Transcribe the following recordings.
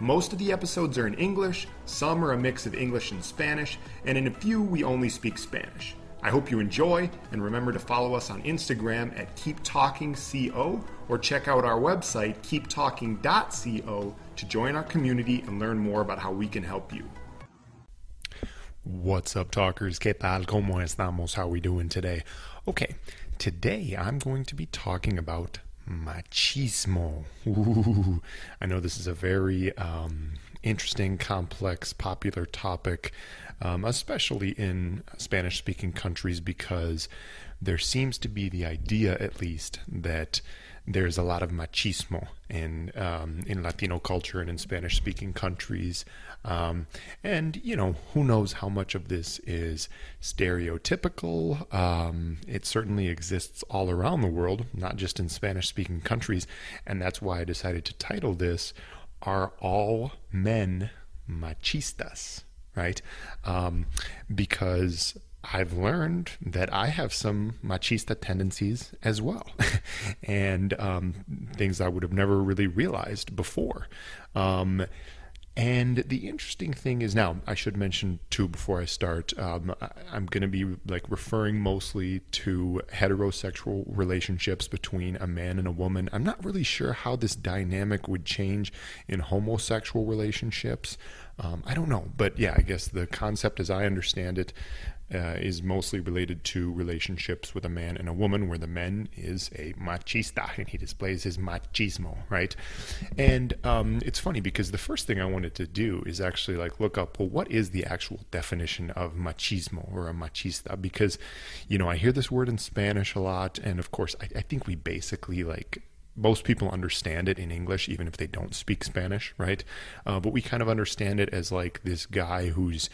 Most of the episodes are in English, some are a mix of English and Spanish, and in a few we only speak Spanish. I hope you enjoy, and remember to follow us on Instagram at KeepTalkingCO or check out our website, keeptalking.co, to join our community and learn more about how we can help you. What's up, talkers? ¿Qué tal? ¿Cómo estamos? How are we doing today? Okay, today I'm going to be talking about machismo. Ooh, I know this is a very um, interesting, complex, popular topic, um, especially in Spanish speaking countries, because there seems to be the idea, at least, that there's a lot of machismo in um, in Latino culture and in Spanish speaking countries. Um, and you know, who knows how much of this is stereotypical? Um, it certainly exists all around the world, not just in Spanish speaking countries. And that's why I decided to title this "Are All Men Machistas?" Right? Um, because I've learned that I have some machista tendencies as well, and um, things I would have never really realized before. Um, and the interesting thing is now, I should mention too before I start, um, I'm going to be like referring mostly to heterosexual relationships between a man and a woman. I'm not really sure how this dynamic would change in homosexual relationships. Um, I don't know, but yeah, I guess the concept as I understand it uh, is mostly related to relationships with a man and a woman, where the man is a machista and he displays his machismo, right? And um, it's funny because the first thing I wanted to do is actually like look up, well, what is the actual definition of machismo or a machista? Because, you know, I hear this word in Spanish a lot, and of course, I, I think we basically like most people understand it in English, even if they don't speak Spanish, right? Uh, but we kind of understand it as like this guy who's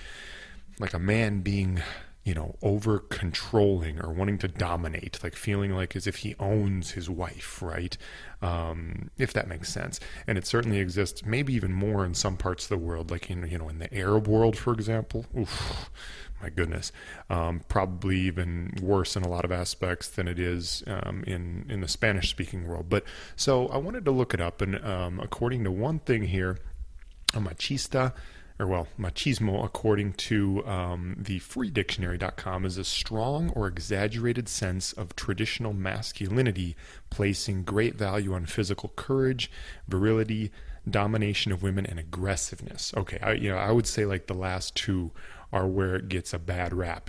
like a man being you know, over controlling or wanting to dominate, like feeling like as if he owns his wife, right? Um, if that makes sense. And it certainly exists, maybe even more in some parts of the world, like in, you know, in the Arab world, for example. Oof, my goodness. Um, probably even worse in a lot of aspects than it is um, in, in the Spanish speaking world. But so I wanted to look it up, and um, according to one thing here, a machista or well, machismo, according to um, the freedictionary.com, is a strong or exaggerated sense of traditional masculinity, placing great value on physical courage, virility, domination of women, and aggressiveness. Okay, I, you know, I would say like the last two are where it gets a bad rap.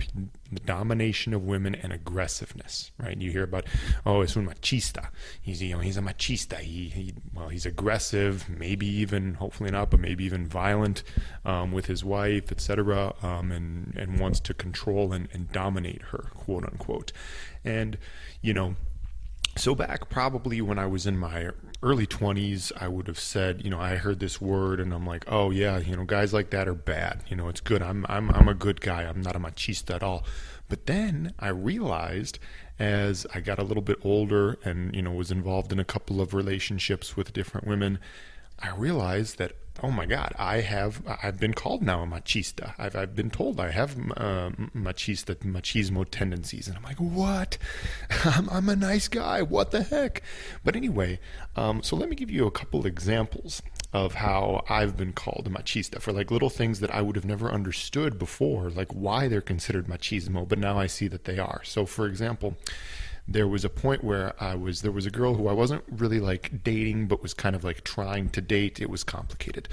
The domination of women and aggressiveness, right? You hear about, oh, it's un machista. He's, you know, he's a machista. He, he well, he's aggressive, maybe even, hopefully not, but maybe even violent um, with his wife, etc., um, and and wants to control and, and dominate her, quote unquote. And you know, so back probably when I was in my early 20s, I would have said, you know, I heard this word and I'm like, oh yeah, you know, guys like that are bad. You know, it's good. I'm I'm I'm a good guy. I'm not a machista at all. But then I realized as I got a little bit older and you know was involved in a couple of relationships with different women, I realized that oh my God, I have I've been called now a machista. I've I've been told I have uh, machista machismo tendencies, and I'm like, what? I'm, I'm a nice guy. What the heck? But anyway, um, so let me give you a couple examples of how I've been called a machista for like little things that I would have never understood before, like why they're considered machismo, but now I see that they are. So, for example there was a point where I was there was a girl who I wasn't really like dating but was kind of like trying to date. It was complicated.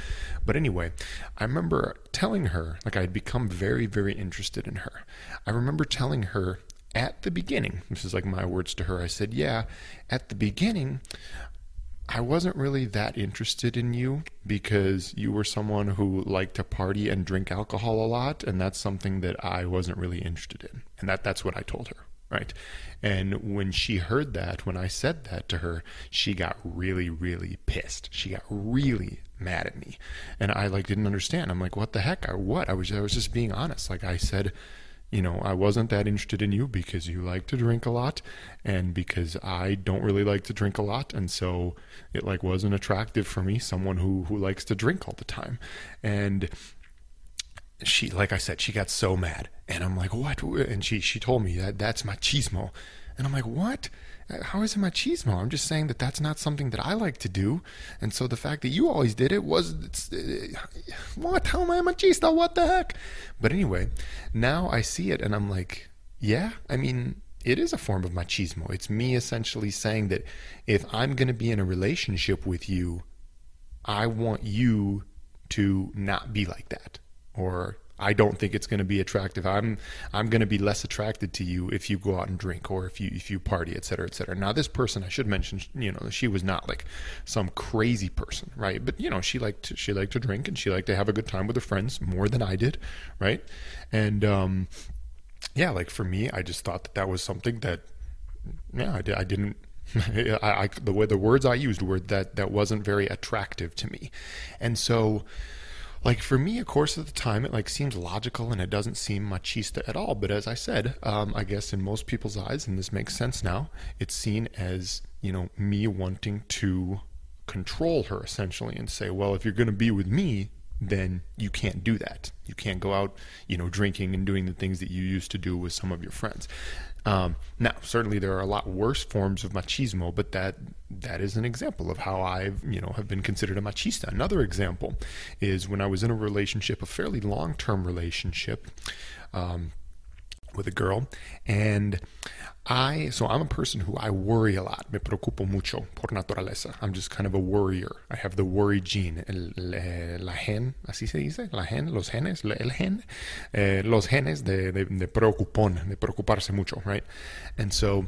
But anyway, I remember telling her like I had become very very interested in her. I remember telling her at the beginning, this is like my words to her. I said, "Yeah, at the beginning I wasn't really that interested in you because you were someone who liked to party and drink alcohol a lot, and that's something that I wasn't really interested in. And that that's what I told her right? And when she heard that, when I said that to her, she got really, really pissed. She got really mad at me. And I like didn't understand. I'm like, what the heck? I what? I was I was just being honest. Like I said, you know, I wasn't that interested in you because you like to drink a lot and because I don't really like to drink a lot and so it like wasn't attractive for me someone who who likes to drink all the time. And she like I said, she got so mad. And I'm like, "What?" And she she told me that that's machismo. And I'm like, "What?" how is it machismo? I'm just saying that that's not something that I like to do. And so the fact that you always did it was, uh, what? How am I machista? What the heck? But anyway, now I see it and I'm like, yeah, I mean, it is a form of machismo. It's me essentially saying that if I'm going to be in a relationship with you, I want you to not be like that. Or I don't think it's going to be attractive. I'm I'm going to be less attracted to you if you go out and drink or if you if you party, et cetera, et cetera. Now, this person, I should mention, you know, she was not like some crazy person, right? But you know, she liked to, she liked to drink and she liked to have a good time with her friends more than I did, right? And um, yeah, like for me, I just thought that that was something that yeah, I, did, I didn't. I, I the way the words I used were that that wasn't very attractive to me, and so like for me, of course, at the time, it like seems logical and it doesn't seem machista at all. But as I said, um, I guess in most people's eyes, and this makes sense now, it's seen as you know me wanting to control her essentially and say, well, if you're going to be with me, then you can't do that. You can't go out, you know, drinking and doing the things that you used to do with some of your friends. Um, now, certainly there are a lot worse forms of machismo, but that that is an example of how I've you know have been considered a machista. Another example is when I was in a relationship, a fairly long term relationship. Um, with a girl and I so I'm a person who I worry a lot. Me preocupo mucho por naturaleza. I'm just kind of a worrier. I have the worry gene. El, la gen, así se dice, la gen, los genes, el gen, eh, los genes de, de, de preocupón, de preocuparse mucho, right? And so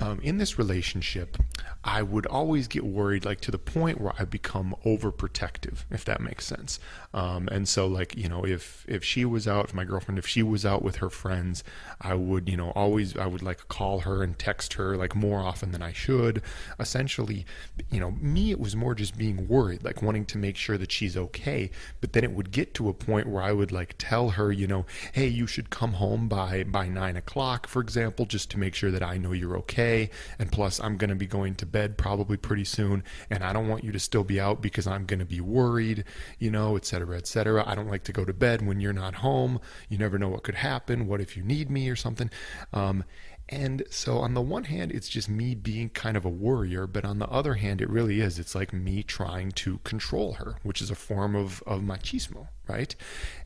um, in this relationship, I would always get worried, like to the point where I become overprotective, if that makes sense. Um, and so, like you know, if if she was out, if my girlfriend, if she was out with her friends, I would, you know, always I would like call her and text her like more often than I should. Essentially, you know, me it was more just being worried, like wanting to make sure that she's okay. But then it would get to a point where I would like tell her, you know, hey, you should come home by by nine o'clock, for example, just to make sure that I know you're okay day. And plus, I'm going to be going to bed probably pretty soon. And I don't want you to still be out because I'm going to be worried, you know, et cetera, et cetera. I don't like to go to bed when you're not home. You never know what could happen. What if you need me or something? Um, and so, on the one hand, it's just me being kind of a worrier, but on the other hand, it really is. It's like me trying to control her, which is a form of, of machismo, right?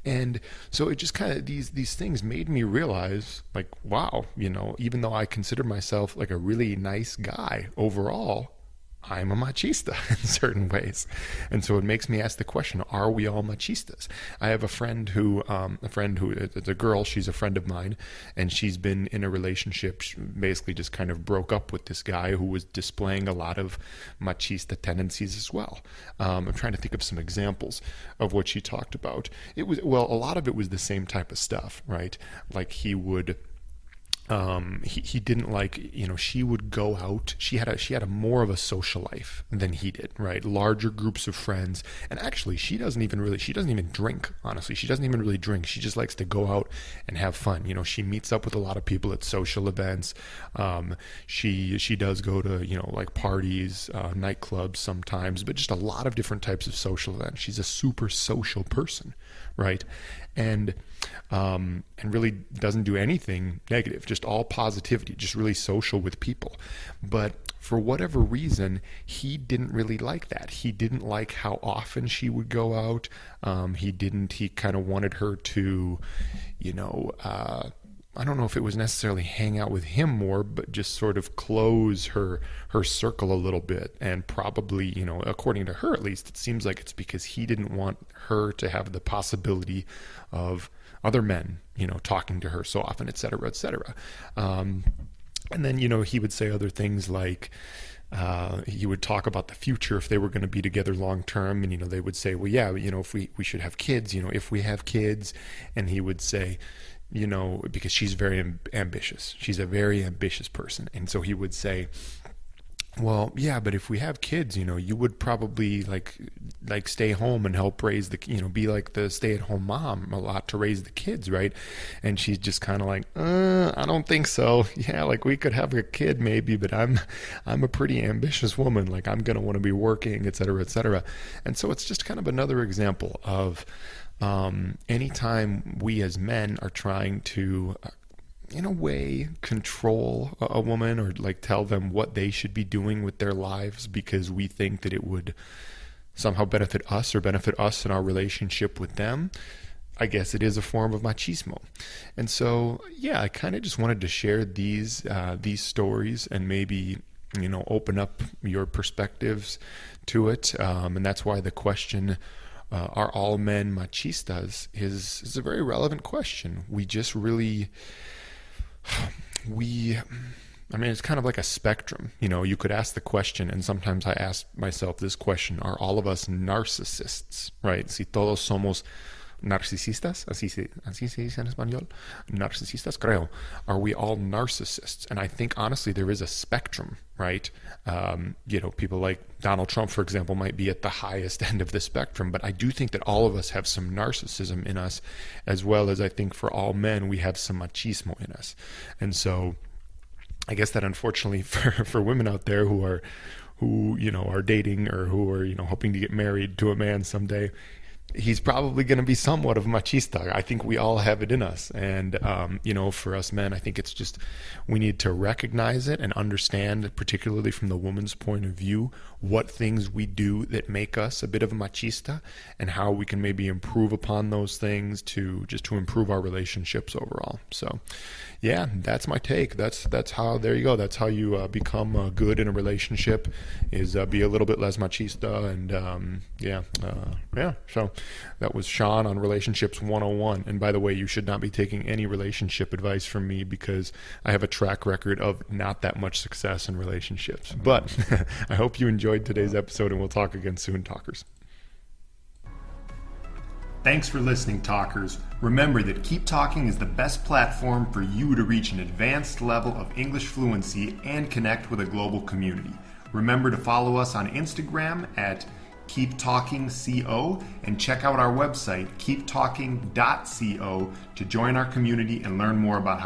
And so it just kind of these these things made me realize, like, wow, you know, even though I consider myself like a really nice guy overall, I'm a machista in certain ways. And so it makes me ask the question, are we all machistas? I have a friend who, um, a friend who, it's a girl, she's a friend of mine, and she's been in a relationship, basically just kind of broke up with this guy who was displaying a lot of machista tendencies as well. Um, I'm trying to think of some examples of what she talked about. It was, well, a lot of it was the same type of stuff, right? Like he would, um, he, he didn't like you know she would go out. She had a she had a more of a social life than he did right? Larger groups of friends. And actually she doesn't even really she doesn't even drink honestly. She doesn't even really drink. She just likes to go out and have fun. You know she meets up with a lot of people at social events. Um, she she does go to you know like parties uh, nightclubs sometimes but just a lot of different types of social events. She's a super social person right and um, and really doesn't do anything negative, just all positivity, just really social with people. But for whatever reason, he didn't really like that. He didn't like how often she would go out. Um, he didn't. He kind of wanted her to, you know. Uh, I don't know if it was necessarily hang out with him more, but just sort of close her her circle a little bit. And probably, you know, according to her at least, it seems like it's because he didn't want her to have the possibility of other men, you know, talking to her so often, et cetera, et cetera. Um, and then, you know, he would say other things like, uh, he would talk about the future if they were going to be together long term, and you know they would say, "Well, yeah, you know, if we we should have kids, you know, if we have kids," and he would say, you know, because she's very amb- ambitious, she's a very ambitious person, and so he would say, well yeah but if we have kids you know you would probably like like stay home and help raise the you know be like the stay at home mom a lot to raise the kids right? And she's just kind of like uh, i don't think so. Yeah like we could have a kid maybe but i'm i'm a pretty ambitious woman. Like i'm going to want to be working et cetera et cetera. And so it's just kind of another example of um, anytime we as men are trying to in a way control a woman or like tell them what they should be doing with their lives because we think that it would somehow benefit us or benefit us in our relationship with them I guess it is a form of machismo. And so, yeah, I kind of just wanted to share these uh, these stories and maybe you know open up your perspectives to it. Um, and that's why the question uh, "Are all men machistas?" is is a very relevant question. We just really we I mean, it's kind of like a spectrum. You know, you could ask the question, and sometimes I ask myself this question Are all of us narcissists? Right? Si todos somos narcisistas, así se, así se dice en español, narcisistas, creo. Are we all narcissists? And I think honestly there is a spectrum, right? Um, you know, people like Donald Trump, for example, might be at the highest end of the spectrum, but I do think that all of us have some narcissism in us, as well as I think for all men we have some machismo in us, and so. I guess that unfortunately for, for women out there who are who you know are dating or who are you know hoping to get married to a man someday he's probably going to be somewhat of machista. I think we all have it in us. And, um, you know, for us men, I think it's just we need to recognize it and understand, particularly from the woman's point of view, what things we do that make us a bit of a machista and how we can maybe improve upon those things to just to improve our relationships overall. So, yeah, that's my take. That's that's how there you go. That's how you uh, become uh, good in a relationship is uh, be a little bit less machista and um, yeah, uh, yeah. So that was Sean on relationships 101. And by the way, you should not be taking any relationship advice from me because I have a track record of not that much success in relationships. Mm-hmm. But I hope you enjoyed enjoyed today's episode, and we'll talk again soon, talkers. Thanks for listening, talkers. Remember that Keep Talking is the best platform for you to reach an advanced level of English fluency and connect with a global community. Remember to follow us on Instagram at Keep Talking Co and check out our website keeptalking.co to join our community and learn more about how